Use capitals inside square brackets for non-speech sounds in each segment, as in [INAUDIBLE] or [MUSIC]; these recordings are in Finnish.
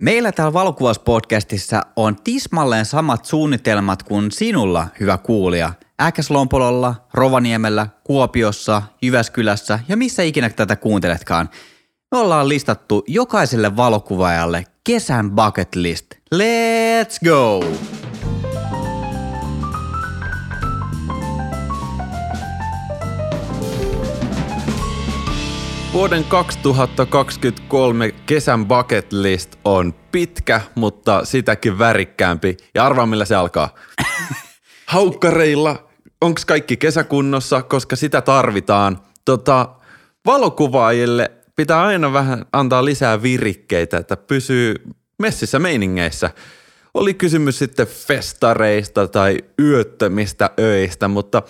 Meillä täällä valokuvauspodcastissa on tismalleen samat suunnitelmat kuin sinulla, hyvä kuulija. Äkäslompololla, Rovaniemellä, Kuopiossa, Jyväskylässä ja missä ikinä tätä kuunteletkaan. Me ollaan listattu jokaiselle valokuvaajalle kesän bucket list. Let's go! Vuoden 2023 kesän bucket list on pitkä, mutta sitäkin värikkäämpi. Ja arvaa millä se alkaa. [LAUGHS] Haukkareilla. Onko kaikki kesäkunnossa, koska sitä tarvitaan. Tota, valokuvaajille pitää aina vähän antaa lisää virikkeitä, että pysyy messissä meiningeissä. Oli kysymys sitten festareista tai yöttömistä öistä, mutta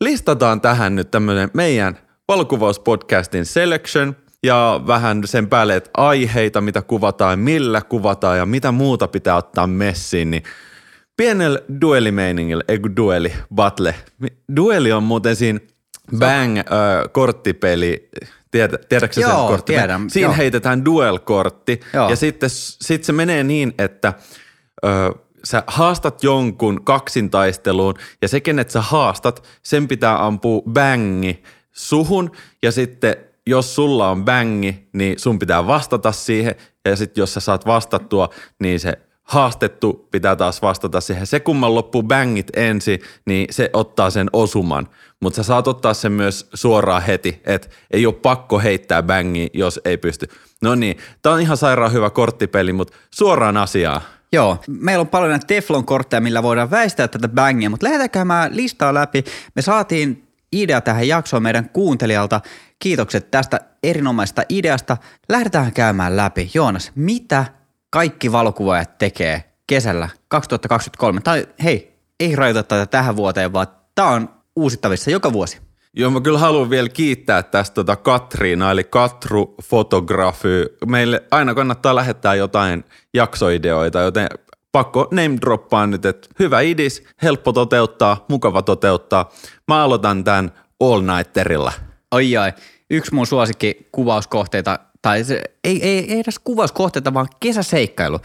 listataan tähän nyt tämmöinen meidän valokuvauspodcastin selection ja vähän sen päälle, että aiheita, mitä kuvataan, millä kuvataan ja mitä muuta pitää ottaa messiin, niin pienellä duelimeiningillä, ei kun dueli, battle. Dueli on muuten siinä Bang äh, korttipeli, Tiedä, tiedätkö Joo, sen kortti? tiedän, Siinä joo. heitetään duel-kortti Joo. ja sitten sit se menee niin, että ö, sä haastat jonkun kaksintaisteluun ja se, kenet sä haastat, sen pitää ampua bängi suhun ja sitten jos sulla on bängi, niin sun pitää vastata siihen ja sitten jos sä saat vastattua, niin se haastettu pitää taas vastata siihen. Se kumman loppuu bängit ensin, niin se ottaa sen osuman. Mutta sä saat ottaa sen myös suoraan heti, että ei ole pakko heittää bängiä, jos ei pysty. No niin, tää on ihan sairaan hyvä korttipeli, mutta suoraan asiaan. Joo, meillä on paljon näitä Teflon-kortteja, millä voidaan väistää tätä bangia, mutta lähdetään käymään listaa läpi. Me saatiin idea tähän jaksoon meidän kuuntelijalta. Kiitokset tästä erinomaisesta ideasta. Lähdetään käymään läpi. Joonas, mitä kaikki valokuvaajat tekee kesällä 2023? Tai hei, ei rajoita tätä tähän vuoteen, vaan tämä on uusittavissa joka vuosi. Joo, mä kyllä haluan vielä kiittää tästä tota Katriina, eli Katru Photography. Meille aina kannattaa lähettää jotain jaksoideoita, joten pakko name droppaa nyt, että hyvä idis, helppo toteuttaa, mukava toteuttaa. Mä aloitan tämän all nighterilla. Ai ai, yksi mun suosikki kuvauskohteita, tai se, ei, ei, ei edes kuvauskohteita, vaan kesäseikkailu.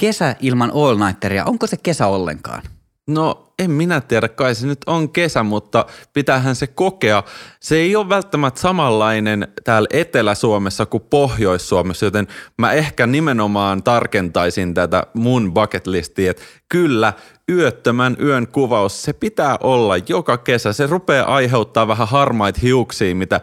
Kesä ilman all nighteria, onko se kesä ollenkaan? No en minä tiedä, kai se nyt on kesä, mutta pitäähän se kokea. Se ei ole välttämättä samanlainen täällä Etelä-Suomessa kuin Pohjois-Suomessa, joten mä ehkä nimenomaan tarkentaisin tätä mun bucket listia, että kyllä yöttömän yön kuvaus, se pitää olla joka kesä. Se rupeaa aiheuttaa vähän harmaita hiuksia, mitä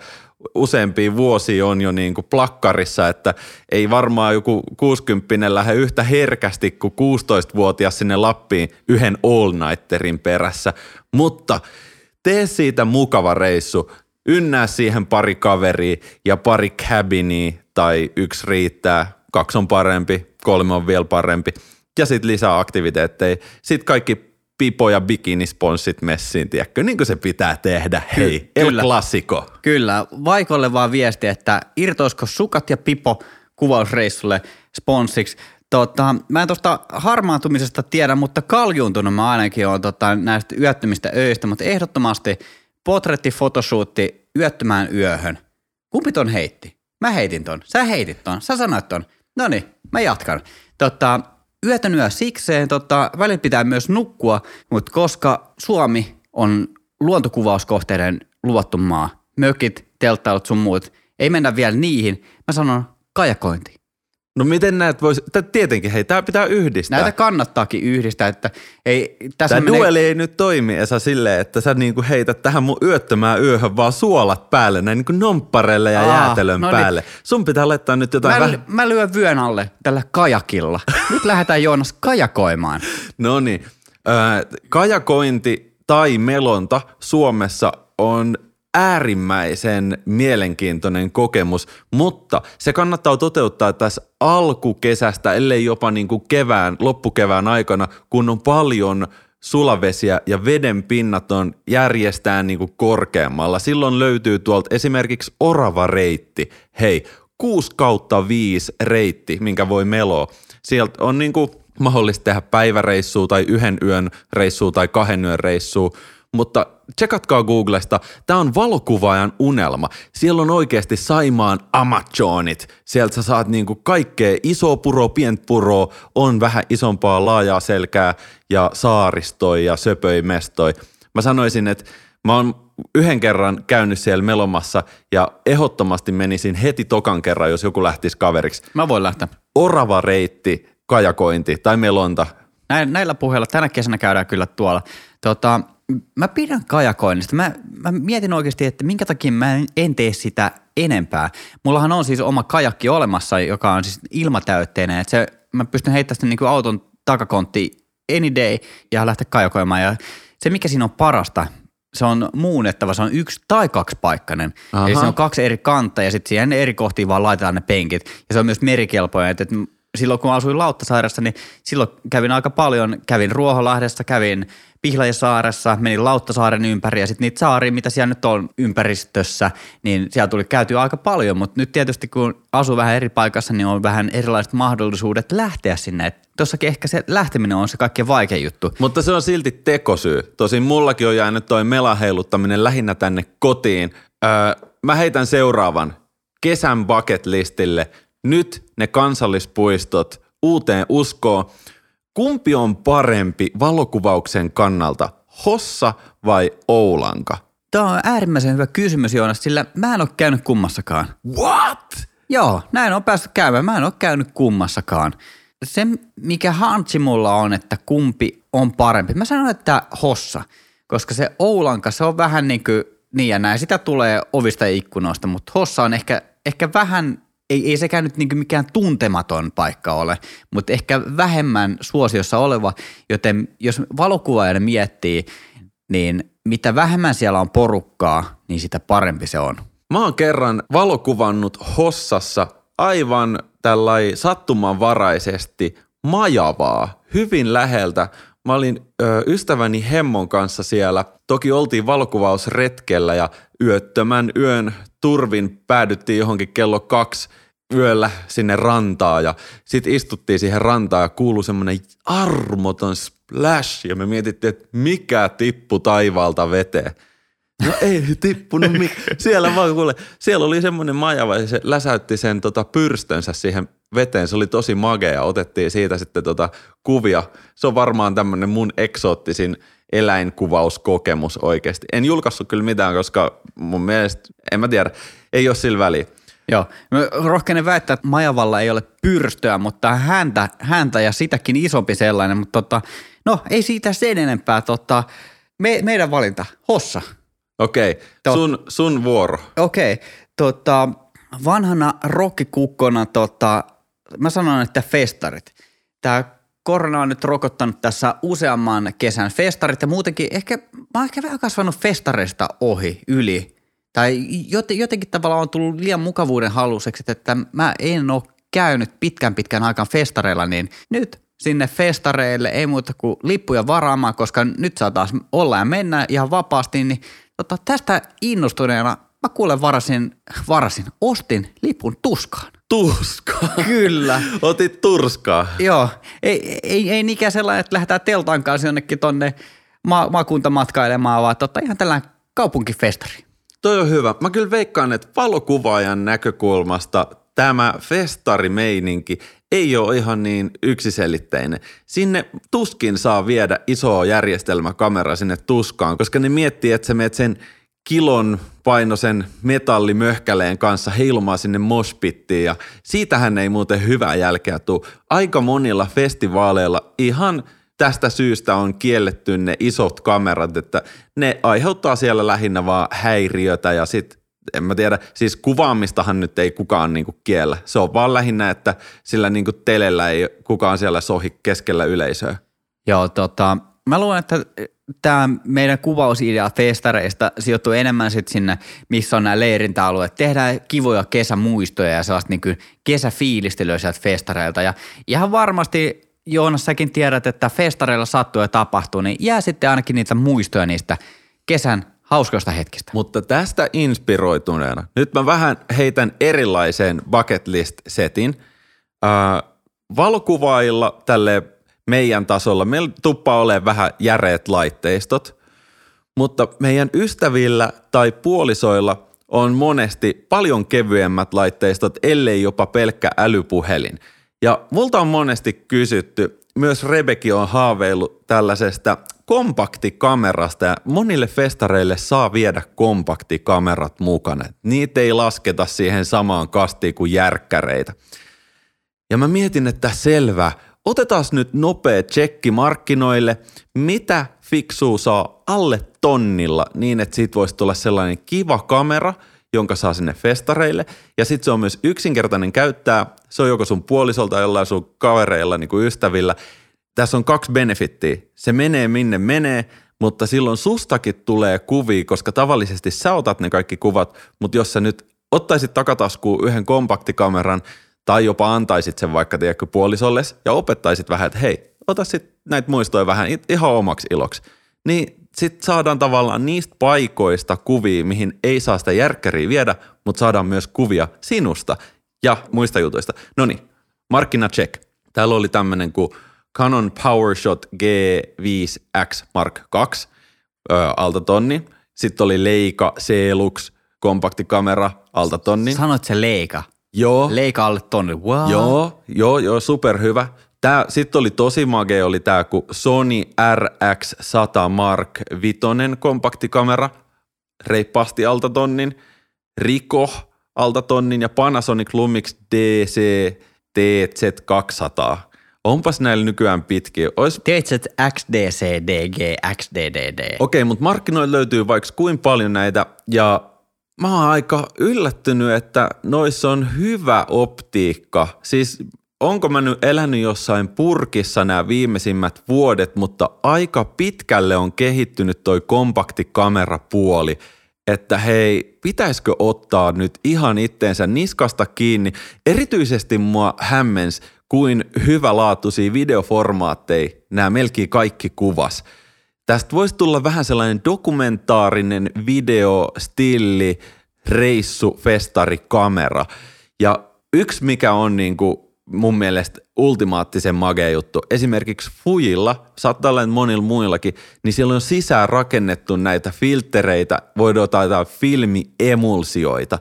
useampia vuosia on jo niin kuin plakkarissa, että ei varmaan joku 60 lähde yhtä herkästi kuin 16-vuotias sinne Lappiin yhden all-nighterin perässä. Mutta tee siitä mukava reissu, ynnää siihen pari kaveria ja pari cabinia tai yksi riittää, kaksi on parempi, kolme on vielä parempi ja sitten lisää aktiviteetteja. Sitten kaikki pipo- ja bikinisponssit messiin, tiedätkö, niin kuin se pitää tehdä. Hei, El kyllä. Clasico. Kyllä, Vaikolle vaan viesti, että irtoisiko sukat ja pipo kuvausreissulle sponsiksi. Tota, mä en tuosta harmaantumisesta tiedä, mutta kaljuuntunut mä ainakin on tota, näistä yöttömistä öistä, mutta ehdottomasti potretti, fotosuutti yöttömään yöhön. Kumpi ton heitti? Mä heitin ton. Sä heitit ton. Sä sanoit ton. No niin, mä jatkan. Tota, yötön yö sikseen, tota, välillä pitää myös nukkua, mutta koska Suomi on luontokuvauskohteiden luvattu maa, mökit, telttailut sun muut, ei mennä vielä niihin, mä sanon kajakointi. No miten näet voisi, tietenkin hei, tämä pitää yhdistää. Näitä kannattaakin yhdistää, että ei, tässä Tämä menee- dueli ei nyt toimi Esa silleen, että sä niinku heität tähän mun yöttömään yöhön vaan suolat päälle, näin niinku nomppareille ja Aa, jäätelön no niin. päälle. Sun pitää laittaa nyt jotain Mä, vähän... mä lyön vyön alle tällä kajakilla. [LAUGHS] Nyt lähdetään Joonas kajakoimaan. No niin, kajakointi tai melonta Suomessa on äärimmäisen mielenkiintoinen kokemus, mutta se kannattaa toteuttaa tässä alkukesästä, ellei jopa niin kuin kevään, loppukevään aikana, kun on paljon sulavesiä ja veden pinnat on järjestään niin kuin korkeammalla. Silloin löytyy tuolta esimerkiksi orava reitti. Hei, 6 kautta 5 reitti, minkä voi meloa. Sieltä on niin kuin mahdollista tehdä päiväreissua tai yhden yön reissua tai kahden yön reissua, mutta tsekatkaa Googlesta, tämä on valokuvaajan unelma. Siellä on oikeasti Saimaan Amazonit. Sieltä sä saat niinku kaikkea iso puro, pient puro, on vähän isompaa laajaa selkää ja saaristoi ja söpöi mestoi. Mä sanoisin, että mä oon yhden kerran käynyt siellä melomassa ja ehdottomasti menisin heti tokan kerran, jos joku lähtisi kaveriksi. Mä voin lähteä. Orava reitti, kajakointi tai melonta. Näillä puheilla tänä kesänä käydään kyllä tuolla. Tota, mä pidän kajakoinnista. Mä, mä mietin oikeasti, että minkä takia mä en tee sitä enempää. Mullahan on siis oma kajakki olemassa, joka on siis ilmatäytteinen. Että se, mä pystyn heittämään sitä niin kuin auton takakontti any day ja lähteä kajakoimaan. Ja se, mikä siinä on parasta, se on muunnettava, se on yksi tai kaksi paikkainen. Aha. Eli se on kaksi eri kantta ja sitten siihen eri kohtiin vaan laitetaan ne penkit. Ja se on myös merikelpoinen, että silloin kun asuin Lauttasairassa, niin silloin kävin aika paljon, kävin Ruoholahdessa, kävin Pihlajasaaressa, menin Lauttasaaren ympäri ja sitten niitä saaria, mitä siellä nyt on ympäristössä, niin siellä tuli käyty aika paljon, mutta nyt tietysti kun asuu vähän eri paikassa, niin on vähän erilaiset mahdollisuudet lähteä sinne. Tuossakin ehkä se lähteminen on se kaikkein vaikein juttu. Mutta se on silti tekosyy. Tosin mullakin on jäänyt toi melaheiluttaminen lähinnä tänne kotiin. Öö, mä heitän seuraavan kesän bucket listille. Nyt ne kansallispuistot uuteen uskoon. Kumpi on parempi valokuvauksen kannalta, Hossa vai Oulanka? Tämä on äärimmäisen hyvä kysymys, Joonas, sillä mä en ole käynyt kummassakaan. What? Joo, näin on päässyt käymään. Mä en ole käynyt kummassakaan. Se, mikä hantsi mulla on, että kumpi on parempi. Mä sanon, että Hossa, koska se Oulanka, se on vähän niin kuin niin ja näin. Sitä tulee ovista ja ikkunoista, mutta Hossa on ehkä, ehkä vähän ei, ei sekään nyt niin mikään tuntematon paikka ole, mutta ehkä vähemmän suosiossa oleva, joten jos valokuvaaja miettii, niin mitä vähemmän siellä on porukkaa, niin sitä parempi se on. Mä oon kerran valokuvannut Hossassa aivan tällai sattumanvaraisesti majavaa hyvin läheltä. Mä olin ö, ystäväni Hemmon kanssa siellä. Toki oltiin valokuvausretkellä ja yöttömän yön turvin päädyttiin johonkin kello kaksi yöllä sinne rantaa ja sitten istuttiin siihen rantaan ja kuului semmoinen armoton splash ja me mietittiin, että mikä tippu taivaalta veteen. No ei tippunut mi- [LAUGHS] Siellä vaan kuule, siellä oli semmoinen majava ja se läsäytti sen tota pyrstönsä siihen veteen. Se oli tosi magea. Otettiin siitä sitten tota kuvia. Se on varmaan tämmöinen mun eksoottisin eläinkuvauskokemus oikeasti. En julkaissut kyllä mitään, koska mun mielestä, en mä tiedä, ei ole sillä väliä. Joo, mä rohkenen väittää, että Majavalla ei ole pyrstöä, mutta häntä, häntä ja sitäkin isompi sellainen, mutta tota, no ei siitä sen enempää. Tota, me, meidän valinta, Hossa. Okei, okay. sun, sun vuoro. Okei, okay. tota, vanhana rokkikukkona tota, mä sanon, että festarit. Tämä korona on nyt rokottanut tässä useamman kesän festarit ja muutenkin ehkä, mä oon ehkä vähän kasvanut festareista ohi, yli. Tai jotenkin tavallaan on tullut liian mukavuuden haluseksi, että mä en ole käynyt pitkän pitkän aikaan festareilla, niin nyt sinne festareille ei muuta kuin lippuja varaamaan, koska nyt saa taas olla ja mennä ihan vapaasti, niin tota, tästä innostuneena mä kuulen varasin, varasin, ostin lipun tuskaan. Tuskaa? Kyllä. Otit turskaa? Joo. Ei, ei, ei niinkään sellainen, että lähdetään teltan kanssa jonnekin tonne ma- maakuntamatkailemaan, vaan tota, ihan tällainen kaupunkifestari. Toi on hyvä. Mä kyllä veikkaan, että valokuvaajan näkökulmasta tämä festarimeininki ei ole ihan niin yksiselitteinen. Sinne tuskin saa viedä isoa järjestelmäkamera sinne tuskaan, koska ne miettii, että sä meet sen kilon painoisen metallimöhkäleen kanssa heilumaan sinne moshpittiin ja siitähän ei muuten hyvää jälkeä tule. Aika monilla festivaaleilla ihan – tästä syystä on kielletty ne isot kamerat, että ne aiheuttaa siellä lähinnä vaan häiriötä ja sitten en mä tiedä, siis kuvaamistahan nyt ei kukaan niinku kiellä. Se on vaan lähinnä, että sillä niinku telellä ei kukaan siellä sohi keskellä yleisöä. Joo, tota, mä luulen, että tämä meidän kuvausidea festareista sijoittuu enemmän sit sinne, missä on nämä leirintäalueet. Tehdään kivoja kesämuistoja ja sellaista niin kesäfiilistelyä sieltä festareilta. Ja ihan varmasti Joonas, säkin tiedät, että festareilla sattuu ja tapahtuu, niin jää sitten ainakin niitä muistoja niistä kesän hauskoista hetkistä. Mutta tästä inspiroituneena, nyt mä vähän heitän erilaisen bucket list setin. Äh, valokuvailla tälle meidän tasolla, meillä tuppaa olemaan vähän järeät laitteistot, mutta meidän ystävillä tai puolisoilla on monesti paljon kevyemmät laitteistot, ellei jopa pelkkä älypuhelin. Ja multa on monesti kysytty, myös Rebeki on haaveillut tällaisesta kompaktikamerasta ja monille festareille saa viedä kompaktikamerat mukana. Niitä ei lasketa siihen samaan kastiin kuin järkkäreitä. Ja mä mietin, että selvä, otetaan nyt nopea tsekki markkinoille, mitä fiksuu saa alle tonnilla niin, että siitä voisi tulla sellainen kiva kamera, jonka saa sinne festareille. Ja sitten se on myös yksinkertainen käyttää. Se on joko sun puolisolta jollain sun kavereilla, niin kuin ystävillä. Tässä on kaksi benefittiä. Se menee minne menee, mutta silloin sustakin tulee kuvia, koska tavallisesti sä otat ne kaikki kuvat, mutta jos sä nyt ottaisit takataskuun yhden kompaktikameran tai jopa antaisit sen vaikka tiedätkö puolisolles ja opettaisit vähän, että hei, ota sitten näitä muistoja vähän ihan omaksi iloksi. Niin sitten saadaan tavallaan niistä paikoista kuvia, mihin ei saa sitä järkkäriä viedä, mutta saadaan myös kuvia sinusta ja muista jutuista. No niin, markkina check. Täällä oli tämmöinen kuin Canon PowerShot G5X Mark II ö, alta tonni. Sitten oli Leica C-Lux kompaktikamera alta tonni. Sanoit se Leika. Joo. Leika alle tonni. Wow. Joo, joo, joo, superhyvä. Tää, sitten oli tosi mage, oli tämä kun Sony RX100 Mark V kompaktikamera, reippaasti alta tonnin, Rico alta tonnin ja Panasonic Lumix DC TZ200. Onpas näillä nykyään pitkiä. Ois... TZ XDC DG XDDD. Okei, okay, mutta markkinoilla löytyy vaikka kuin paljon näitä ja mä oon aika yllättynyt, että noissa on hyvä optiikka. Siis onko mä nyt elänyt jossain purkissa nämä viimeisimmät vuodet, mutta aika pitkälle on kehittynyt toi kompaktikamerapuoli, että hei, pitäisikö ottaa nyt ihan itteensä niskasta kiinni. Erityisesti mua hämmens, kuin hyvälaatuisia videoformaatteja nämä melkein kaikki kuvas. Tästä voisi tulla vähän sellainen dokumentaarinen videostilli, reissu, festari, kamera. Ja yksi, mikä on niin kuin mun mielestä ultimaattisen magea juttu. Esimerkiksi Fujilla, saattaa olla monilla muillakin, niin siellä on sisään rakennettu näitä filtereitä, voidaan ottaa filmiemulsioita.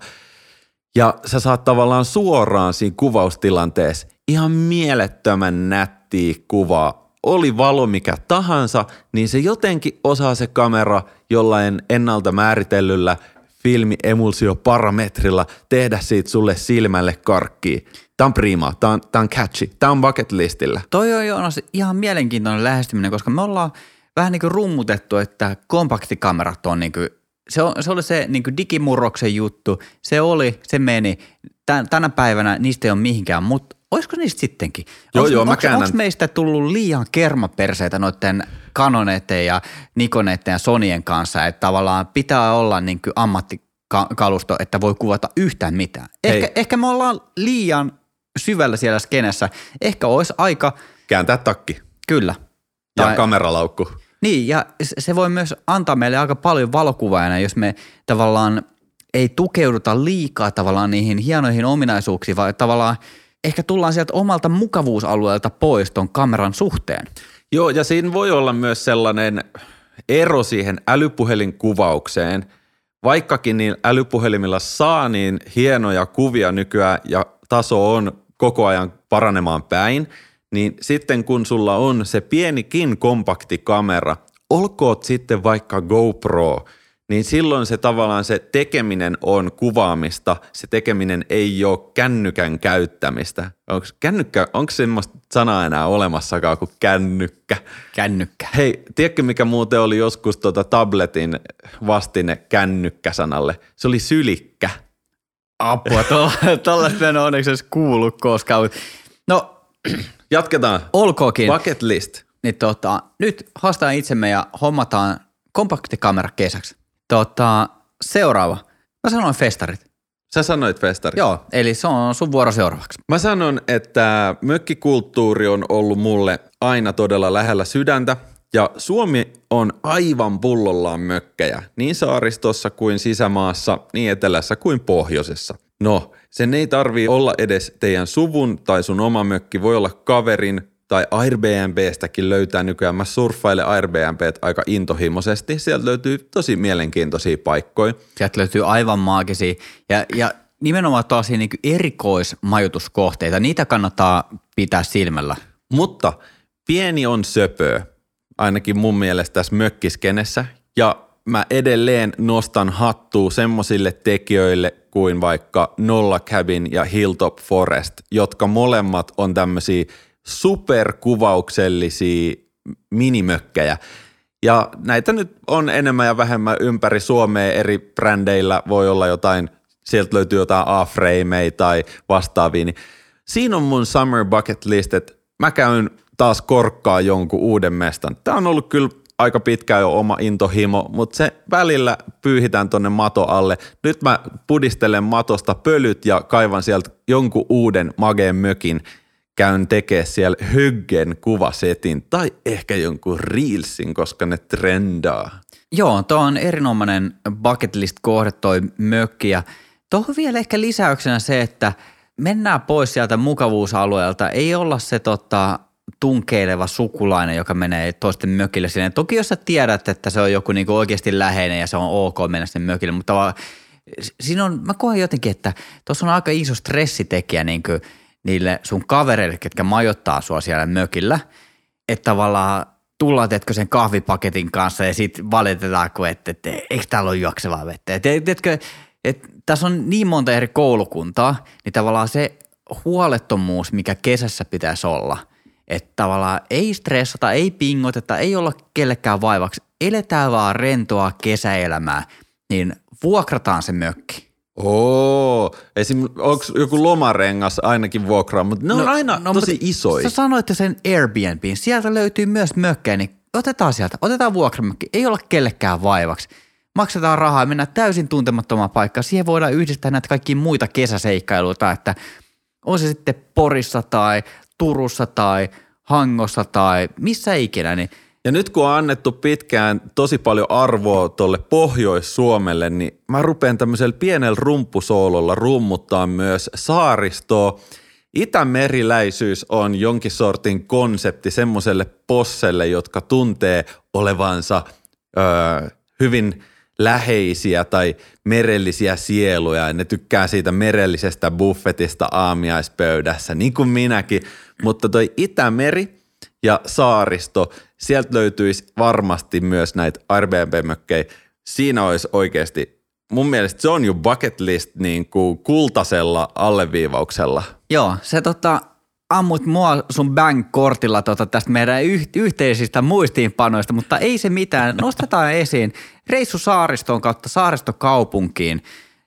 Ja sä saat tavallaan suoraan siinä kuvaustilanteessa ihan mielettömän nättiä kuvaa. Oli valo mikä tahansa, niin se jotenkin osaa se kamera jollain ennalta määritellyllä filmiemulsioparametrilla tehdä siitä sulle silmälle karkkiin. Tämä on prima, tämä on, tämä on catchy, tämä on bucket listillä. Toi on jo no, ihan mielenkiintoinen lähestyminen, koska me ollaan vähän niin kuin rummutettu, että kompaktikamerat on niin kuin, se, on, se oli se niin kuin digimurroksen juttu, se oli, se meni. Tänä päivänä niistä ei ole mihinkään, mutta olisiko niistä sittenkin? Joo, onks, joo, mä onks, käännän. onks meistä tullut liian kermaperseitä noiden Canoneiden ja Nikoneiden ja Sonyen kanssa, että tavallaan pitää olla niin kuin ammattikalusto, että voi kuvata yhtään mitään. Ehkä, Hei. ehkä me ollaan liian syvällä siellä skenessä. Ehkä olisi aika, Kääntää takki kyllä. ja Tai- kameralaukku. Niin, ja se voi myös antaa meille aika paljon valokuvaajana, jos me tavallaan ei tukeuduta liikaa tavallaan niihin hienoihin ominaisuuksiin, vaan tavallaan ehkä tullaan sieltä omalta mukavuusalueelta pois ton kameran suhteen. Joo, ja siinä voi olla myös sellainen ero siihen älypuhelinkuvaukseen. Vaikkakin niin älypuhelimilla saa niin hienoja kuvia nykyään ja taso on koko ajan paranemaan päin, niin sitten kun sulla on se pienikin kompakti kamera, olkoot sitten vaikka GoPro, niin silloin se tavallaan se tekeminen on kuvaamista, se tekeminen ei ole kännykän käyttämistä. Onko kännykkä, onko semmoista sanaa enää olemassakaan kuin kännykkä? Kännykkä. Hei, tiedätkö mikä muuten oli joskus tuota tabletin vastine kännykkäsanalle? Se oli sylikkä. Apua, tuollaista [LAUGHS] en ole onneksi edes kuullut koskaan. No, Jatketaan. olkoonkin. Bucket list. niin tota, nyt haastaa itsemme ja hommataan kompaktikamera kesäksi. Tota, seuraava. Mä sanoin festarit. Sä sanoit festari. Joo, eli se on sun vuoro seuraavaksi. Mä sanon, että mökkikulttuuri on ollut mulle aina todella lähellä sydäntä. Ja Suomi on aivan pullollaan mökkejä, niin saaristossa kuin sisämaassa, niin etelässä kuin pohjoisessa. No, sen ei tarvii olla edes teidän suvun tai sun oma mökki, voi olla kaverin, tai Airbnbstäkin löytää nykyään. Mä surffailen Airbnb aika intohimoisesti. Sieltä löytyy tosi mielenkiintoisia paikkoja. Sieltä löytyy aivan maagisia ja, ja nimenomaan taas niin erikoismajoituskohteita. Niitä kannattaa pitää silmällä. Mutta pieni on söpöä, ainakin mun mielestä tässä mökkiskenessä. Ja mä edelleen nostan hattua semmoisille tekijöille kuin vaikka Nolla Cabin ja Hilltop Forest, jotka molemmat on tämmöisiä superkuvauksellisia minimökkejä. Ja näitä nyt on enemmän ja vähemmän ympäri Suomea eri brändeillä. Voi olla jotain, sieltä löytyy jotain A-frameja tai vastaavia. Niin siinä on mun summer bucket list, että mä käyn taas korkkaa jonkun uuden mestan. Tämä on ollut kyllä aika pitkään jo oma intohimo, mutta se välillä pyyhitään tonne mato alle. Nyt mä pudistelen matosta pölyt ja kaivan sieltä jonkun uuden mageen mökin. Käyn tekee siellä hyggen kuvasetin tai ehkä jonkun reelsin, koska ne trendaa. Joo, tuo on erinomainen bucket list kohde toi mökki ja tuohon vielä ehkä lisäyksenä se, että mennään pois sieltä mukavuusalueelta. Ei olla se tota, tunkeileva sukulainen, joka menee toisten mökille sinne. Toki jos sä tiedät, että se on joku niinku oikeasti läheinen ja se on ok mennä sinne mökille, mutta vaan, siinä on, mä koen jotenkin, että tuossa on aika iso stressitekijä niinku niille sun kavereille, ketkä majoittaa sua siellä mökillä, että tavallaan tullaan, teetkö sen kahvipaketin kanssa ja sitten valitetaan, kun että, että eikö täällä ole juoksevaa vettä. Et, teetkö, että tässä on niin monta eri koulukuntaa, niin tavallaan se huolettomuus, mikä kesässä pitäisi olla – että tavallaan ei stressata, ei pingoteta, ei olla kellekään vaivaksi. Eletään vaan rentoa kesäelämää, niin vuokrataan se mökki. Oo, esim. onko joku lomarengas ainakin vuokraa, mutta ne no, on aina no, tosi isoja. Sä sanoitte sen Airbnbin, sieltä löytyy myös mökkejä, niin otetaan sieltä, otetaan vuokramökki, ei olla kellekään vaivaksi. Maksetaan rahaa, mennään täysin tuntemattomaan paikkaan, siihen voidaan yhdistää näitä kaikkia muita kesäseikkailuita, että on se sitten Porissa tai Turussa tai Hangossa tai missä ikinä, niin ja nyt kun on annettu pitkään tosi paljon arvoa tuolle Pohjois-Suomelle, niin mä rupean tämmöisellä pienellä rumpusoololla rummuttaa myös saaristoa. Itämeriläisyys on jonkin sortin konsepti semmoiselle posselle, jotka tuntee olevansa öö, hyvin läheisiä tai merellisiä sieluja. Ja ne tykkää siitä merellisestä buffetista aamiaispöydässä, niin kuin minäkin – mutta toi Itämeri ja saaristo, sieltä löytyisi varmasti myös näitä Airbnb-mökkejä. Siinä olisi oikeasti, mun mielestä se on jo bucket list niin kuin kultasella alleviivauksella. Joo, se tota, ammut mua sun bank-kortilla tota tästä meidän yh- yhteisistä muistiinpanoista, mutta ei se mitään. Nostetaan [LAUGHS] esiin reissu saaristoon kautta saaristokaupunkiin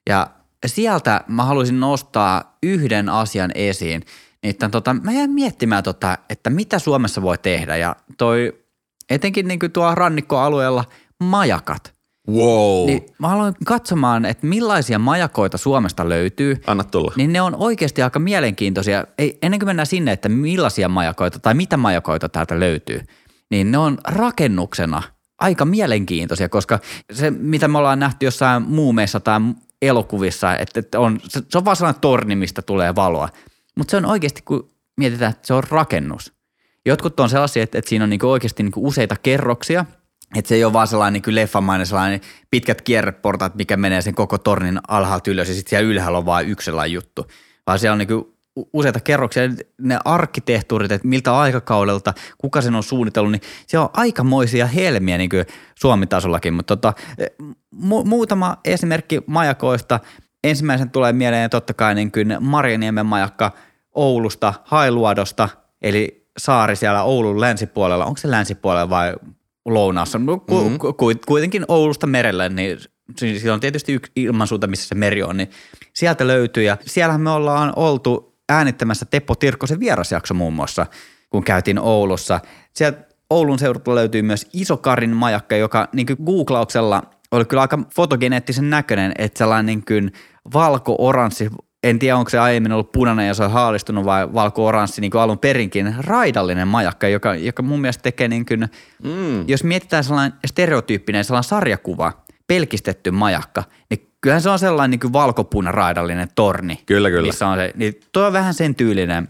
ja sieltä mä haluaisin nostaa yhden asian esiin – niin tota, mä jäin miettimään, tota, että mitä Suomessa voi tehdä ja toi etenkin niin kuin tuo rannikkoalueella majakat. Wow. Niin mä haluan katsomaan, että millaisia majakoita Suomesta löytyy. Anna tulla. Niin ne on oikeasti aika mielenkiintoisia. Ei, ennen kuin mennään sinne, että millaisia majakoita tai mitä majakoita täältä löytyy, niin ne on rakennuksena aika mielenkiintoisia, koska se, mitä me ollaan nähty jossain muumeissa tai elokuvissa, että, että on, se, se on vaan sellainen torni, mistä tulee valoa – mutta se on oikeasti, kun mietitään, että se on rakennus. Jotkut on sellaisia, että, että siinä on niinku oikeasti niinku useita kerroksia, että se ei ole vaan sellainen niinku leffamainen sellainen pitkät kierreportaat, mikä menee sen koko tornin alhaalta ylös ja sitten siellä ylhäällä on vain yksi sellainen juttu. Vaan siellä on niinku useita kerroksia, ne arkkitehtuurit, että miltä aikakaudelta, kuka sen on suunnitellut, niin se on aikamoisia helmiä niin kuin Suomi-tasollakin. Mutta tota, mu- muutama esimerkki majakoista. Ensimmäisen tulee mieleen totta kai niin kuin Marjaniemen majakka Oulusta, Hailuodosta, eli saari siellä Oulun länsipuolella. Onko se länsipuolella vai lounaassa? No, mm-hmm. Kuitenkin Oulusta merelle, niin siinä on tietysti yksi ilmansuunta, missä se meri on, niin sieltä löytyy. Ja siellähän me ollaan oltu äänittämässä Teppo Tirkkosen vierasjakso muun muassa, kun käytiin Oulussa. Sieltä Oulun seudulta löytyy myös Isokarin majakka, joka niin googlauksella oli kyllä aika fotogeneettisen näköinen, että sellainen niin kuin valko-oranssi, en tiedä onko se aiemmin ollut punainen ja se on haalistunut vai valko-oranssi niin kuin alun perinkin, raidallinen majakka, joka, joka mun mielestä tekee niin kuin, mm. jos mietitään sellainen stereotyyppinen sellainen sarjakuva, pelkistetty majakka, niin kyllähän se on sellainen niin kuin valkopuna raidallinen torni. Kyllä, kyllä. Missä on se, niin tuo on vähän sen tyylinen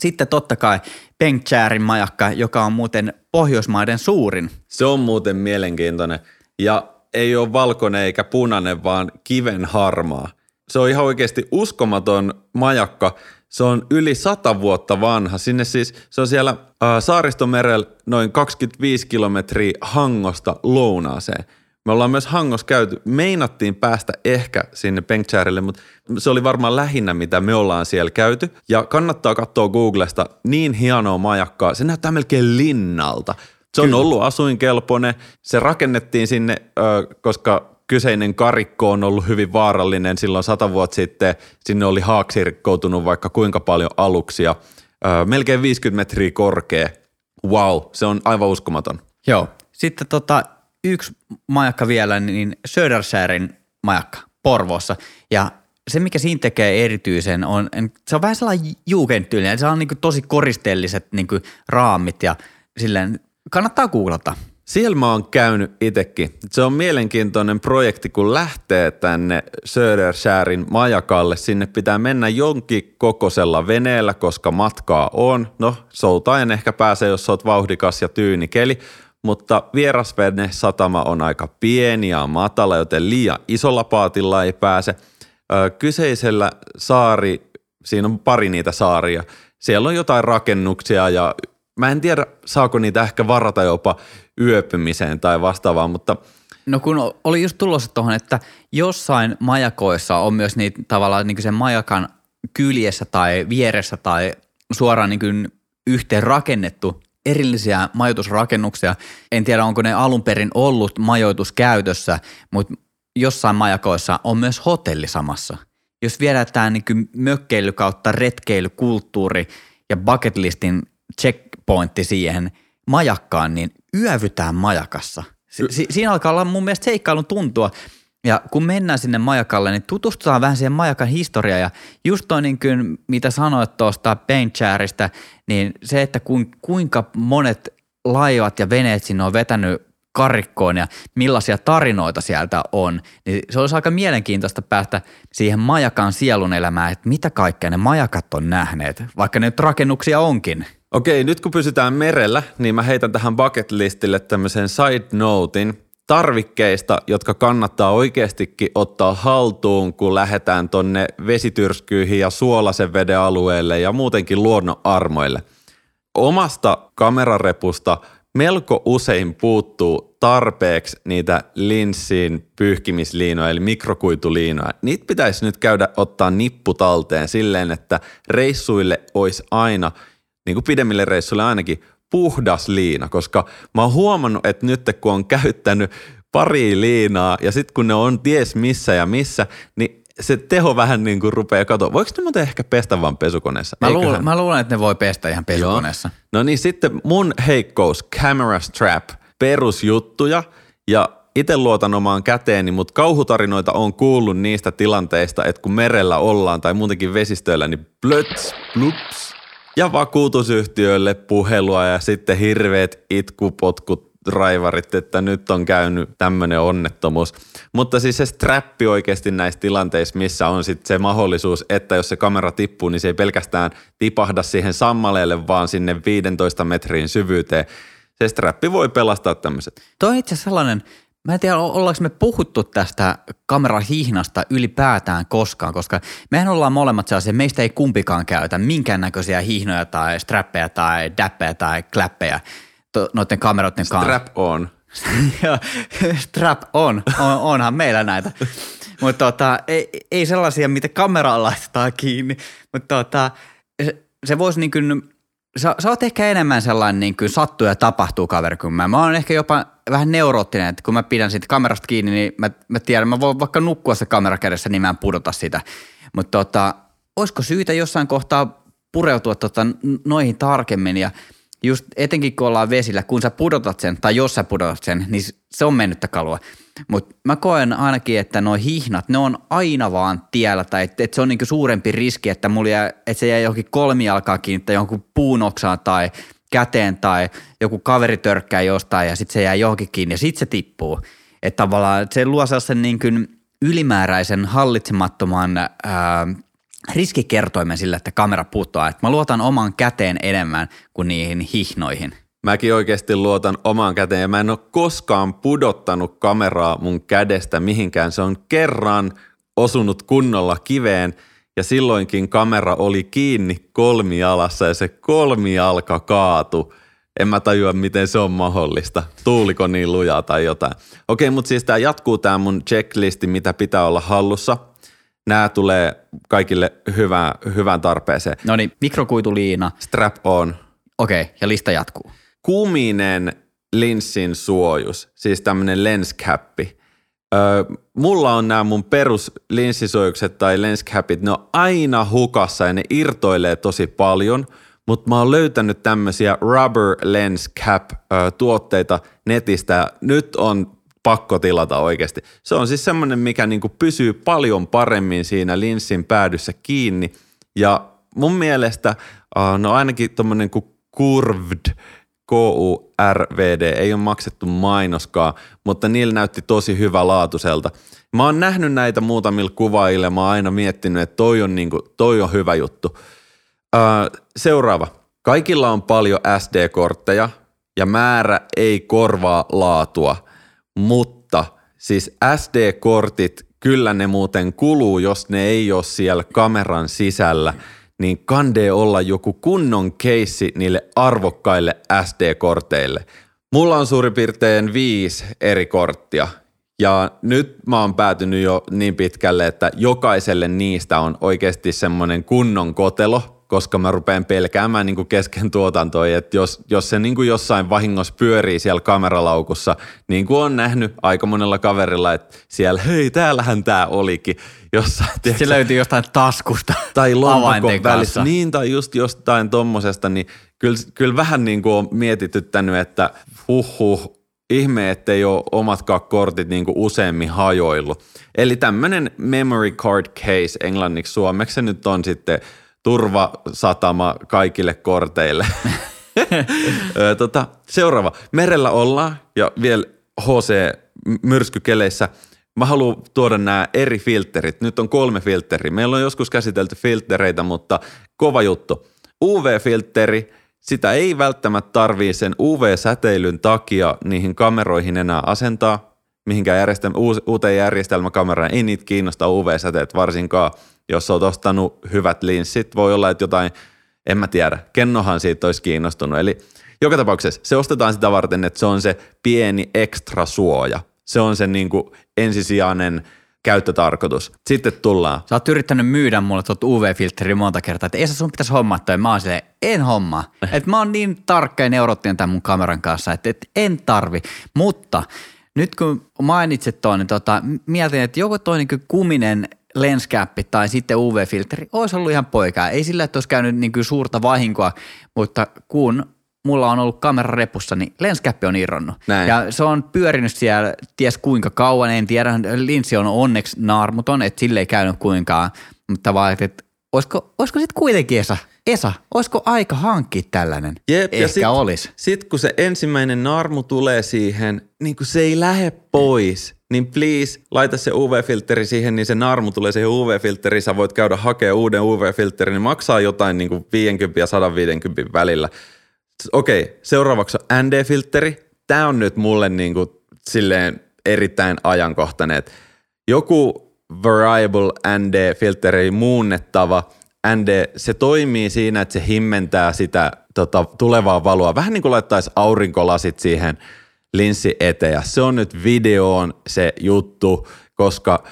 Sitten totta kai Pengcharin majakka, joka on muuten Pohjoismaiden suurin. Se on muuten mielenkiintoinen. Ja ei ole valkoinen eikä punainen, vaan kiven harmaa. Se on ihan oikeasti uskomaton majakka. Se on yli sata vuotta vanha. Sinne siis, se on siellä ää, Saaristomerellä noin 25 kilometriä Hangosta lounaaseen. Me ollaan myös Hangossa käyty. Meinattiin päästä ehkä sinne Pengcharille, mutta se oli varmaan lähinnä, mitä me ollaan siellä käyty. Ja kannattaa katsoa Googlesta niin hienoa majakkaa. Se näyttää melkein linnalta. Se on Kyllä. ollut asuinkelpoinen. Se rakennettiin sinne, koska kyseinen karikko on ollut hyvin vaarallinen silloin sata vuotta sitten. Sinne oli haaksirikkoutunut vaikka kuinka paljon aluksia. Melkein 50 metriä korkea. Wow, se on aivan uskomaton. Joo. Sitten tota, yksi majakka vielä, niin Södersärin majakka Porvoossa. Ja se, mikä siinä tekee erityisen, on, se on vähän sellainen juukentyylinen. Se on niin tosi koristeelliset niin raamit ja silleen, kannattaa googlata. Siellä mä oon käynyt itsekin. Se on mielenkiintoinen projekti, kun lähtee tänne Söderskärin majakalle. Sinne pitää mennä jonkin kokoisella veneellä, koska matkaa on. No, soutaen ehkä pääsee, jos oot vauhdikas ja tyynikeli. Mutta vierasvene satama on aika pieni ja matala, joten liian isolla paatilla ei pääse. Kyseisellä saari, siinä on pari niitä saaria. Siellä on jotain rakennuksia ja mä en tiedä, saako niitä ehkä varata jopa yöpymiseen tai vastaavaan, mutta No kun oli just tulossa tuohon, että jossain majakoissa on myös niitä tavallaan niin sen majakan kyljessä tai vieressä tai suoraan niin kuin yhteen rakennettu erillisiä majoitusrakennuksia. En tiedä, onko ne alun perin ollut majoituskäytössä, mutta jossain majakoissa on myös hotelli samassa. Jos viedään tämä niin mökkeily kautta retkeilykulttuuri ja bucket listin checkpointti siihen majakkaan, niin yövytään majakassa. Si- si- siinä alkaa olla mun mielestä seikkailun tuntua. Ja kun mennään sinne majakalle, niin tutustutaan vähän siihen majakan historiaan. Ja just toi niin kuin, mitä sanoit tuosta Paintcharista, niin se, että kuinka monet laivat ja veneet sinne on vetänyt karikkoon ja millaisia tarinoita sieltä on, niin se olisi aika mielenkiintoista päästä siihen majakan sielun elämään, että mitä kaikkea ne majakat on nähneet, vaikka ne nyt rakennuksia onkin. Okei, nyt kun pysytään merellä, niin mä heitän tähän bucket listille tämmöisen side notein tarvikkeista, jotka kannattaa oikeastikin ottaa haltuun, kun lähdetään tonne vesityrskyihin ja suolaisen veden alueelle ja muutenkin luonnon armoille. Omasta kamerarepusta melko usein puuttuu tarpeeksi niitä linssiin pyyhkimisliinoja eli mikrokuituliinoja. Niitä pitäisi nyt käydä ottaa nipputalteen silleen, että reissuille olisi aina – niin kuin pidemmille reissuille ainakin, puhdas liina, koska mä oon huomannut, että nyt kun on käyttänyt pari liinaa ja sitten kun ne on ties missä ja missä, niin se teho vähän niin kuin rupeaa katoa. Voiko ne muuten ehkä pestä vaan pesukoneessa? Mä luulen, mä luulen, että ne voi pestä ihan pesukoneessa. Joo. No niin sitten mun heikkous, camera strap, perusjuttuja ja itse luotan omaan käteeni, mutta kauhutarinoita on kuullut niistä tilanteista, että kun merellä ollaan tai muutenkin vesistöillä, niin blöts, blups, ja vakuutusyhtiöille puhelua ja sitten hirveät itkupotkut raivarit, että nyt on käynyt tämmöinen onnettomuus. Mutta siis se strappi oikeasti näissä tilanteissa, missä on sitten se mahdollisuus, että jos se kamera tippuu, niin se ei pelkästään tipahda siihen sammaleelle, vaan sinne 15 metrin syvyyteen. Se strappi voi pelastaa tämmöiset. Toi on itse sellainen, Mä en tiedä, ollaanko me puhuttu tästä kamerahihnasta ylipäätään koskaan, koska mehän ollaan molemmat sellaisia, meistä ei kumpikaan käytä minkäännäköisiä hihnoja tai strappeja tai däppejä tai kläppejä noiden kameroiden kanssa. Strap on. [LAUGHS] Strap on, on, onhan meillä näitä. Mutta tota, ei, ei sellaisia, mitä kameraan laitetaan kiinni, mutta tota, se, se voisi niin kuin sä, sä oot ehkä enemmän sellainen niin kuin sattuu ja tapahtuu kaveri kuin mä. Mä oon ehkä jopa vähän neuroottinen, että kun mä pidän siitä kamerasta kiinni, niin mä, mä tiedän, mä voin vaikka nukkua se kamera kädessä, niin mä en pudota sitä. Mutta tota, olisiko syytä jossain kohtaa pureutua tota, noihin tarkemmin ja just etenkin kun ollaan vesillä, kun sä pudotat sen tai jos sä pudotat sen, niin se on mennyttä kalua. Mutta mä koen ainakin, että nuo hihnat, ne on aina vaan tiellä tai että et se on niinku suurempi riski, että, mulla jää, että se jää johonkin kolmijalkaan kiinni tai jonkun puunoksaan tai käteen tai joku kaveri törkkää jostain ja sitten se jää johonkin kiinni ja sitten se tippuu. Että tavallaan se luo sellaisen niin kuin ylimääräisen hallitsemattoman ää, riskikertoimen sillä, että kamera puuttuu. Että mä luotan oman käteen enemmän kuin niihin hihnoihin. Mäkin oikeasti luotan omaan käteen ja mä en ole koskaan pudottanut kameraa mun kädestä mihinkään. Se on kerran osunut kunnolla kiveen ja silloinkin kamera oli kiinni kolmialassa ja se kolmialka kaatu. En mä tajua, miten se on mahdollista. Tuuliko niin lujaa tai jotain. Okei, mutta siis tämä jatkuu tämä mun checklisti, mitä pitää olla hallussa. Nämä tulee kaikille hyvään, hyvään tarpeeseen. No niin, mikrokuituliina. Strap on. Okei, ja lista jatkuu. Kuminen linssin suojus, siis tämmöinen lenscappi. Öö, mulla on nämä mun perus linssisuojukset tai lenscapit, ne on aina hukassa ja ne irtoilee tosi paljon, mutta mä oon löytänyt tämmöisiä rubber lens cap öö, tuotteita netistä nyt on pakko tilata oikeasti. Se on siis semmoinen, mikä niinku pysyy paljon paremmin siinä linssin päädyssä kiinni ja mun mielestä, no ainakin tommonen kuin curved KURVD, ei ole maksettu mainoskaa, mutta niillä näytti tosi hyvä laatuselta. Mä oon nähnyt näitä muutamilla kuvailla mä oon aina miettinyt, että toi on, niinku, toi on hyvä juttu. Öö, seuraava. Kaikilla on paljon SD-kortteja ja määrä ei korvaa laatua, mutta siis SD-kortit, kyllä ne muuten kuluu, jos ne ei ole siellä kameran sisällä – niin kandee olla joku kunnon keissi niille arvokkaille SD-korteille. Mulla on suurin piirtein viisi eri korttia ja nyt mä oon päätynyt jo niin pitkälle, että jokaiselle niistä on oikeasti semmoinen kunnon kotelo, koska mä rupean pelkäämään niin kuin kesken tuotantoa, että jos, jos se niin kuin jossain vahingossa pyörii siellä kameralaukussa, niin kuin on nähnyt aika monella kaverilla, että siellä, hei, täällähän tämä olikin. Jossain, tiedätkö, se löytyy jostain taskusta [LAUGHS] Tai lompakon välissä. Niin, tai just jostain tommosesta, niin kyllä, kyllä vähän niin kuin on mietityttänyt, että huh huh, ihme, ettei ole omatkaan kortit niin kuin useammin hajoillut. Eli tämmöinen memory card case englanniksi suomeksi se nyt on sitten – turvasatama kaikille korteille. [LAUGHS] tota, seuraava. Merellä ollaan ja vielä HC-myrskykeleissä. Mä haluan tuoda nämä eri filterit. Nyt on kolme filteriä. Meillä on joskus käsitelty filtereitä, mutta kova juttu. UV-filteri, sitä ei välttämättä tarvii sen UV-säteilyn takia niihin kameroihin enää asentaa. Mihinkään järjestelmä, uuteen järjestelmäkameraan ei niitä kiinnosta UV-säteet varsinkaan – jos olet ostanut hyvät linssit, voi olla, että jotain, en mä tiedä, Kennohan siitä olisi kiinnostunut. Eli joka tapauksessa se ostetaan sitä varten, että se on se pieni ekstra suoja. Se on se niin kuin ensisijainen käyttötarkoitus. Sitten tullaan. Sä oot yrittänyt myydä mulle tuot UV-filtteri monta kertaa, että ei se sun pitäisi hommaa toi. Mä oon silleen, en homma. [LAUGHS] että mä oon niin tarkka ja neurottinen tämän mun kameran kanssa, että, että en tarvi. Mutta nyt kun mainitsit tuon, niin tota, mietin, että joku toi niin kuminen lenskäppi tai sitten UV-filteri olisi ollut ihan poikaa. Ei sillä, että olisi käynyt niin kuin suurta vahinkoa, mutta kun mulla on ollut kamera repussa, niin lenskäppi on irronnut. Näin. Ja se on pyörinyt siellä ties kuinka kauan, en tiedä. Linssi on onneksi naarmuton, että sille ei käynyt kuinkaan. Mutta vaan, että olisiko, olisiko sitten kuitenkin Esa, Esa, olisiko aika hankkia tällainen? Jep, Ehkä sit, olisi. Sitten kun se ensimmäinen naarmu tulee siihen, niin kun se ei lähde pois – niin please laita se UV-filteri siihen, niin se naarmu tulee siihen UV-filteriin, sä voit käydä hakemaan uuden UV-filterin, niin maksaa jotain niin kuin 50 ja 150 välillä. Okei, seuraavaksi on ND-filteri. Tämä on nyt mulle niin kuin silleen erittäin ajankohtainen, että joku variable ND-filteri muunnettava ND, se toimii siinä, että se himmentää sitä tota, tulevaa valoa. Vähän niin kuin laittaisi aurinkolasit siihen – linssi eteen. se on nyt videoon se juttu, koska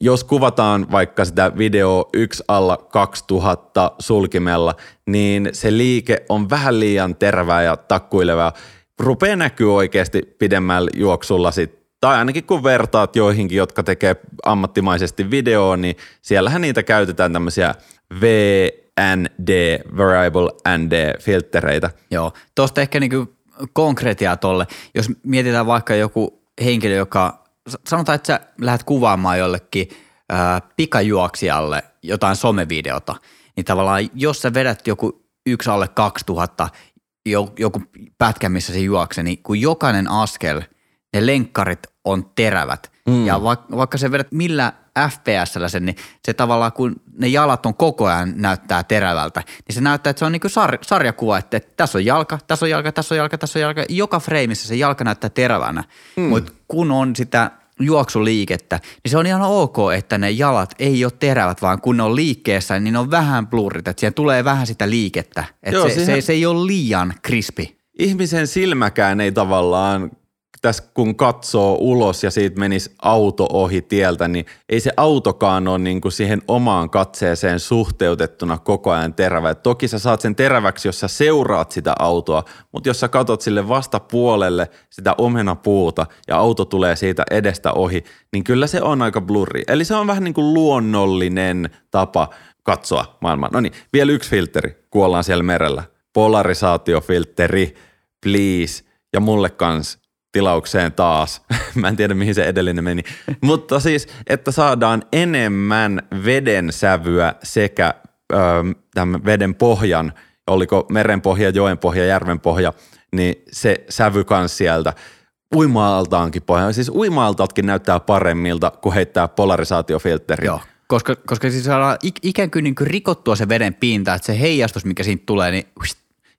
jos kuvataan vaikka sitä video yksi alla 2000 sulkimella, niin se liike on vähän liian terävää ja takkuilevaa. Rupeaa näkyy oikeasti pidemmällä juoksulla sit, tai ainakin kun vertaat joihinkin, jotka tekee ammattimaisesti videoa, niin siellähän niitä käytetään tämmöisiä VND, Variable ND-filtreitä. Joo, tuosta ehkä niinku konkretiaa tolle. Jos mietitään vaikka joku henkilö, joka, sanotaan, että sä lähdet kuvaamaan jollekin ää, pikajuoksijalle jotain somevideota, niin tavallaan jos sä vedät joku yksi alle 2000, joku pätkä, missä se juoksee, niin kun jokainen askel, ne lenkkarit on terävät. Mm. Ja vaikka, vaikka sä vedät millä FPSllä sen, niin se tavallaan kun ne jalat on koko ajan näyttää terävältä, niin se näyttää, että se on niin kuin sar- sarjakuva, että, että tässä on jalka, tässä on jalka, tässä on jalka, tässä on jalka. Joka freimissä se jalka näyttää terävänä, mm. mutta kun on sitä juoksuliikettä, niin se on ihan ok, että ne jalat ei ole terävät, vaan kun ne on liikkeessä, niin ne on vähän blurrit, että siihen tulee vähän sitä liikettä. Että Joo, se, siihen... se, se ei ole liian krispi. Ihmisen silmäkään ei tavallaan tässä kun katsoo ulos ja siitä menisi auto ohi tieltä, niin ei se autokaan ole niin kuin siihen omaan katseeseen suhteutettuna koko ajan terävä. Et toki sä saat sen teräväksi, jos sä seuraat sitä autoa, mutta jos sä katot sille vastapuolelle sitä omenapuuta ja auto tulee siitä edestä ohi, niin kyllä se on aika blurri. Eli se on vähän niin kuin luonnollinen tapa katsoa maailmaa. No niin, vielä yksi filteri, kuollaan siellä merellä. Polarisaatiofilteri, please. Ja mulle kans tilaukseen taas. [LAUGHS] Mä en tiedä, mihin se edellinen meni. [LAUGHS] Mutta siis, että saadaan enemmän veden sävyä sekä ö, tämän veden pohjan, oliko merenpohja, joenpohja, järvenpohja, niin se sävy kans sieltä uima-altaankin pohja. Siis uima-altaatkin näyttää paremmilta, kun heittää polarisaatiofiltteriä. Joo, koska, koska siis saadaan ikään kuin, niin kuin rikottua se veden pinta, että se heijastus, mikä siitä tulee, niin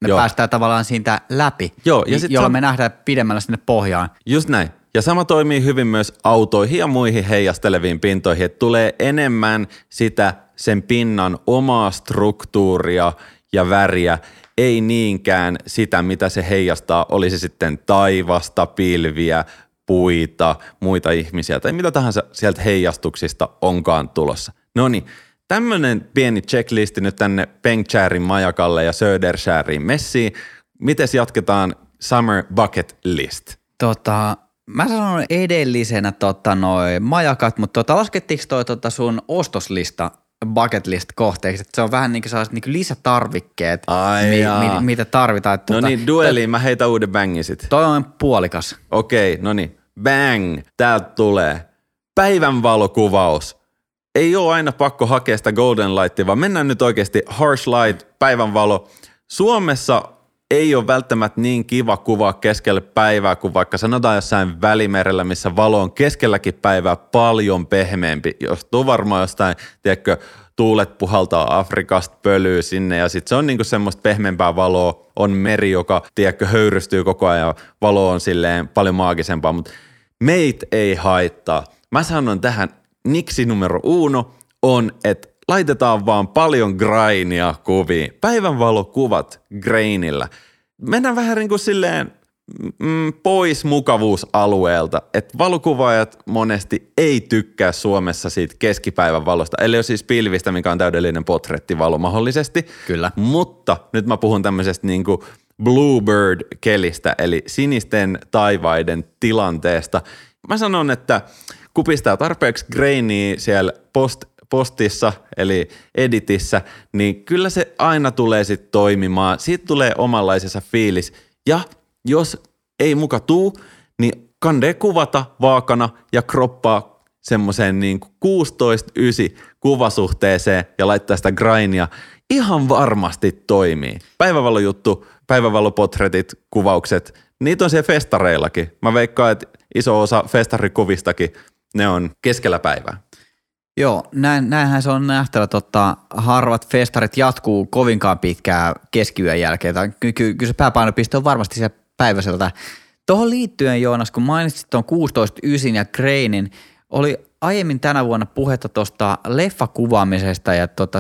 me Joo. päästään tavallaan siitä läpi, Joo, ja sit jolloin sam- me nähdään pidemmällä sinne pohjaan. Just näin. Ja sama toimii hyvin myös autoihin ja muihin heijasteleviin pintoihin, että tulee enemmän sitä sen pinnan omaa struktuuria ja väriä, ei niinkään sitä, mitä se heijastaa, olisi sitten taivasta, pilviä, puita, muita ihmisiä tai mitä tahansa sieltä heijastuksista onkaan tulossa. No niin, Tämmöinen pieni checklisti nyt tänne Pengcharin majakalle ja Södershäriin messiin. Mites jatketaan Summer Bucket List? Tota, mä sanon edellisenä tota, noi majakat, mutta tota, laskettiinko toi tota sun ostoslista bucket list kohteeksi, että se on vähän niin kuin sellaiset niin lisätarvikkeet, Ai mi, mi, mitä tarvitaan. Että, no tota, niin, dueliin mä heitän uuden bangin sit. Toi on puolikas. Okei, okay, no niin, bang, täältä tulee. Päivänvalokuvaus ei ole aina pakko hakea sitä Golden Lightia, vaan mennään nyt oikeasti Harsh Light, päivänvalo. Suomessa ei ole välttämättä niin kiva kuvaa keskelle päivää kuin vaikka sanotaan jossain välimerellä, missä valo on keskelläkin päivää paljon pehmeämpi. Johtuu varmaan jostain, tiedätkö, tuulet puhaltaa Afrikasta pölyy sinne ja sitten se on niinku semmoista pehmeämpää valoa. On meri, joka, tiedätkö, höyrystyy koko ajan. Valo on silleen paljon maagisempaa, mutta meit ei haittaa. Mä sanon tähän niksi numero uno on, että laitetaan vaan paljon grainia kuviin. Päivänvalokuvat grainillä. Mennään vähän niin kuin silleen mm, pois mukavuusalueelta, että valokuvaajat monesti ei tykkää Suomessa siitä keskipäivän valosta, eli on siis pilvistä, mikä on täydellinen potrettivalo mahdollisesti. Kyllä. Mutta nyt mä puhun tämmöisestä niin kuin bluebird-kelistä, eli sinisten taivaiden tilanteesta. Mä sanon, että kun pistää tarpeeksi grainia siellä post, postissa, eli editissä, niin kyllä se aina tulee sitten toimimaan. Siitä tulee omanlaisensa fiilis. Ja jos ei muka tuu, niin kande kuvata vaakana ja kroppaa semmoiseen niin 16-9 kuvasuhteeseen ja laittaa sitä grainia. Ihan varmasti toimii. Päivävalojuttu, päivävalopotretit, kuvaukset, niitä on siellä festareillakin. Mä veikkaan, että iso osa festarikuvistakin ne on keskellä päivää. Joo, näin, näinhän se on nähtävä. Totta, harvat festarit jatkuu kovinkaan pitkään keskiyön jälkeen. Ky- ky- kyllä se pääpainopiste on varmasti se päiväseltä. Tuohon liittyen, Joonas, kun mainitsit tuon 16.9 ja Kreinin, oli aiemmin tänä vuonna puhetta tuosta leffakuvaamisesta ja tota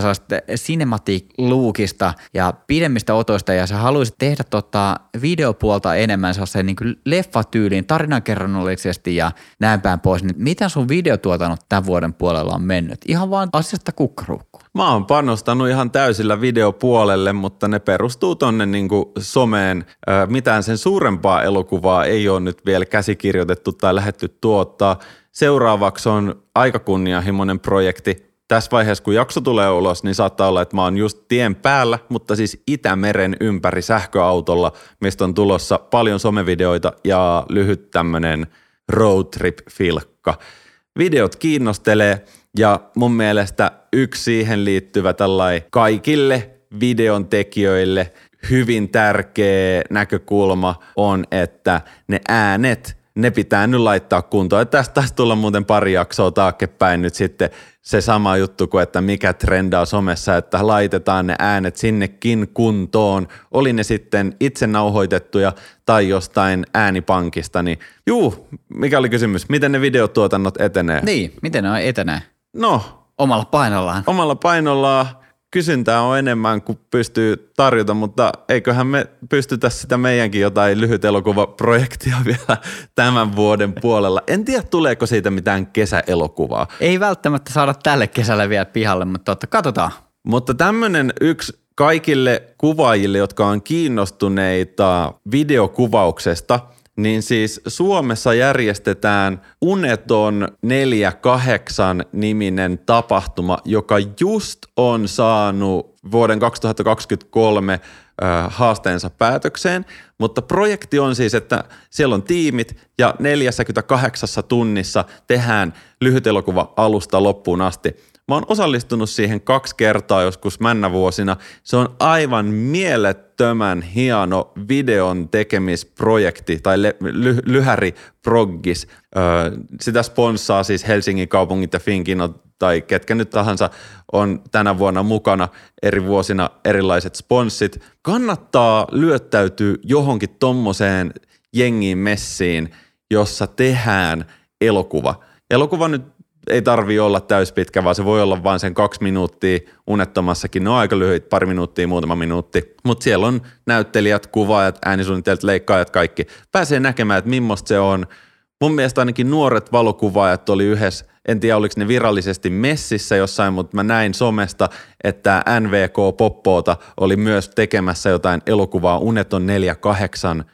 cinematic lookista ja pidemmistä otoista ja sä haluaisit tehdä tota videopuolta enemmän sellaisen niin kuin leffatyyliin tarinankerronnollisesti ja näin päin pois, niin miten sun videotuotannot tämän vuoden puolella on mennyt? Ihan vaan asiasta kukkaruukkuun. Mä oon panostanut ihan täysillä videopuolelle, mutta ne perustuu tonne niin kuin someen. Mitään sen suurempaa elokuvaa ei ole nyt vielä käsikirjoitettu tai lähetty tuottaa – Seuraavaksi on aika kunnianhimoinen projekti. Tässä vaiheessa, kun jakso tulee ulos, niin saattaa olla, että mä oon just tien päällä, mutta siis Itämeren ympäri sähköautolla, mistä on tulossa paljon somevideoita ja lyhyt tämmönen road trip-filkka. Videot kiinnostelee ja mun mielestä yksi siihen liittyvä tällai kaikille videon tekijöille hyvin tärkeä näkökulma on, että ne äänet ne pitää nyt laittaa kuntoon. Että tästä taisi tulla muuten pari jaksoa taaksepäin nyt sitten se sama juttu kuin, että mikä trendaa somessa, että laitetaan ne äänet sinnekin kuntoon. Oli ne sitten itse nauhoitettuja tai jostain äänipankista, niin juu, mikä oli kysymys? Miten ne videotuotannot etenee? Niin, miten ne etenee? No, Omalla painollaan. omalla painollaan kysyntää on enemmän kuin pystyy tarjota, mutta eiköhän me pystytä sitä meidänkin jotain lyhyt elokuvaprojektia [LAUGHS] vielä tämän vuoden puolella. En tiedä, tuleeko siitä mitään kesäelokuvaa. Ei välttämättä saada tälle kesälle vielä pihalle, mutta totta, katsotaan. Mutta tämmöinen yksi kaikille kuvaajille, jotka on kiinnostuneita videokuvauksesta, niin siis Suomessa järjestetään Uneton 48 niminen tapahtuma, joka just on saanut vuoden 2023 ö, haasteensa päätökseen, mutta projekti on siis, että siellä on tiimit ja 48 tunnissa tehdään lyhyt elokuva alusta loppuun asti. Mä oon osallistunut siihen kaksi kertaa joskus männävuosina. Se on aivan mielettömän hieno videon tekemisprojekti tai ly- lyhäri proggis. Öö, sitä sponssaa siis Helsingin kaupungit ja Finkino tai ketkä nyt tahansa on tänä vuonna mukana eri vuosina erilaiset sponssit. Kannattaa lyöttäytyä johonkin tommoseen jengiin messiin, jossa tehdään elokuva. Elokuva nyt ei tarvi olla täyspitkä, vaan se voi olla vain sen kaksi minuuttia unettomassakin. Ne on aika lyhyt, pari minuuttia, muutama minuutti. Mutta siellä on näyttelijät, kuvaajat, äänisuunnittelijat, leikkaajat, kaikki. Pääsee näkemään, että millaista se on. Mun mielestä ainakin nuoret valokuvaajat oli yhdessä, en tiedä oliko ne virallisesti messissä jossain, mutta mä näin somesta, että NVK Poppoota oli myös tekemässä jotain elokuvaa Uneton 48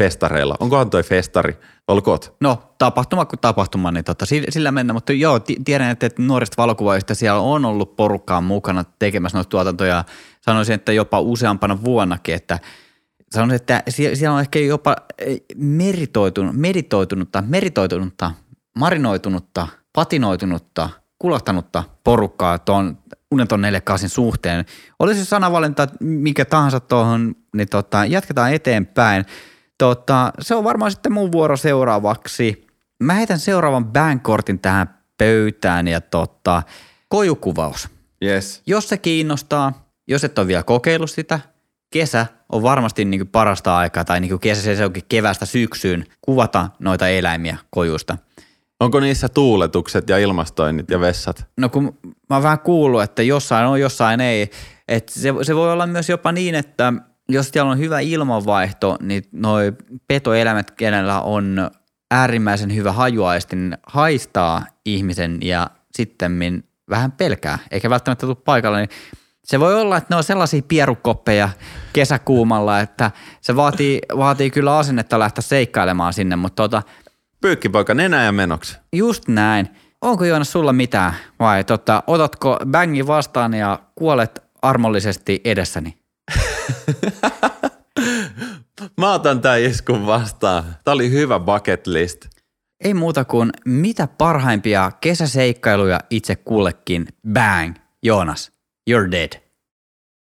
festareilla. Onkohan toi festari? Olkoot. No, tapahtuma kuin tapahtuma, niin tota, sillä, sillä mennä, mutta joo, ti- tiedän, että, nuorista valokuvaajista siellä on ollut porukkaa mukana tekemässä noita tuotantoja. Sanoisin, että jopa useampana vuonnakin, että sanoisin, että sie- siellä on ehkä jopa eh, meritoitunut, meditoitunutta, meritoitunutta, marinoitunutta, patinoitunutta, kulahtanutta porukkaa tuon Uneton 48 suhteen. Olisi sanavalinta mikä tahansa tuohon, niin tota, jatketaan eteenpäin. Tota, se on varmaan sitten mun vuoro seuraavaksi. Mä heitän seuraavan bankortin tähän pöytään ja tota, kojukuvaus. Yes. Jos se kiinnostaa, jos et ole vielä kokeillut sitä, kesä on varmasti niin parasta aikaa, tai niin kesä se onkin kevästä syksyyn, kuvata noita eläimiä kojusta. Onko niissä tuuletukset ja ilmastoinnit ja vessat? No kun mä oon vähän kuullut, että jossain on, jossain ei. että se, se voi olla myös jopa niin, että jos siellä on hyvä ilmanvaihto, niin noi petoeläimet, kenellä on äärimmäisen hyvä hajuaisti, niin haistaa ihmisen ja sitten vähän pelkää, eikä välttämättä tule paikalle, niin se voi olla, että ne on sellaisia pierukoppeja kesäkuumalla, että se vaatii, vaatii kyllä asennetta lähteä seikkailemaan sinne, mutta tota, Pyykkipoika nenä ja menoksi. just näin. Onko Joonas sulla mitään vai tota, otatko bängi vastaan ja kuolet armollisesti edessäni? Mä otan tää iskun vastaan. Tää oli hyvä bucket list. Ei muuta kuin mitä parhaimpia kesäseikkailuja itse kullekin. Bang! Joonas, you're dead.